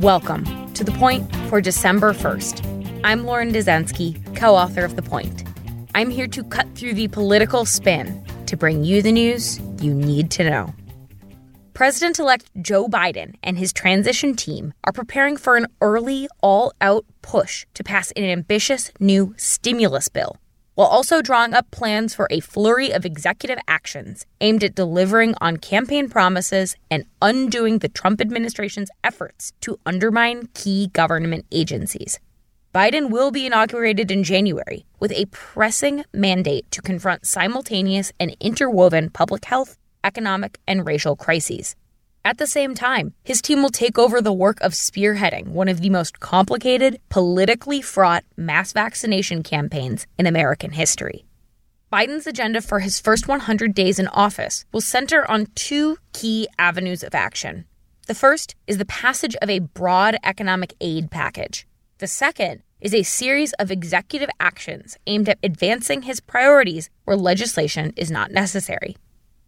Welcome to The Point for December 1st. I'm Lauren Dezenski, co author of The Point. I'm here to cut through the political spin to bring you the news you need to know. President elect Joe Biden and his transition team are preparing for an early, all out push to pass an ambitious new stimulus bill while also drawing up plans for a flurry of executive actions aimed at delivering on campaign promises and undoing the Trump administration's efforts to undermine key government agencies. Biden will be inaugurated in January with a pressing mandate to confront simultaneous and interwoven public health, economic, and racial crises. At the same time, his team will take over the work of spearheading one of the most complicated, politically fraught mass vaccination campaigns in American history. Biden's agenda for his first 100 days in office will center on two key avenues of action. The first is the passage of a broad economic aid package. The second is a series of executive actions aimed at advancing his priorities where legislation is not necessary.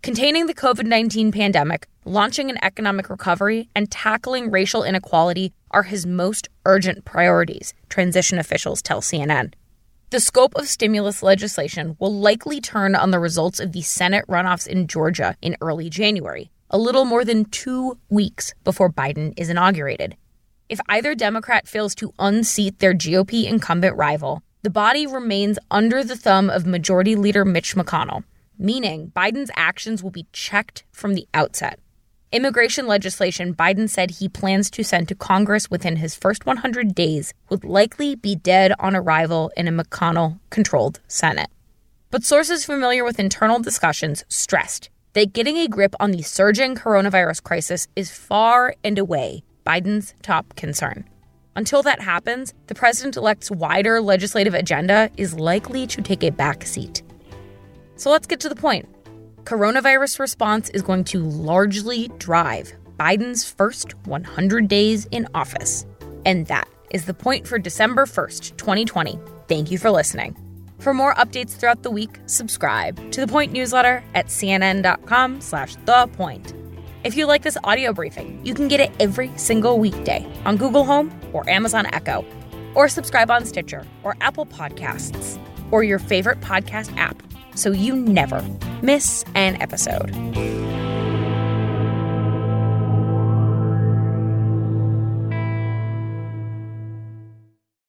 Containing the COVID 19 pandemic, launching an economic recovery, and tackling racial inequality are his most urgent priorities, transition officials tell CNN. The scope of stimulus legislation will likely turn on the results of the Senate runoffs in Georgia in early January, a little more than two weeks before Biden is inaugurated. If either Democrat fails to unseat their GOP incumbent rival, the body remains under the thumb of Majority Leader Mitch McConnell, meaning Biden's actions will be checked from the outset. Immigration legislation Biden said he plans to send to Congress within his first 100 days would likely be dead on arrival in a McConnell controlled Senate. But sources familiar with internal discussions stressed that getting a grip on the surging coronavirus crisis is far and away Biden's top concern. Until that happens, the president elect's wider legislative agenda is likely to take a back seat. So let's get to the point. Coronavirus response is going to largely drive Biden's first 100 days in office. And that is the point for December 1st, 2020. Thank you for listening. For more updates throughout the week, subscribe to the Point newsletter at cnn.com slash the point. If you like this audio briefing, you can get it every single weekday on Google Home or Amazon Echo, or subscribe on Stitcher or Apple Podcasts, or your favorite podcast app so you never miss an episode.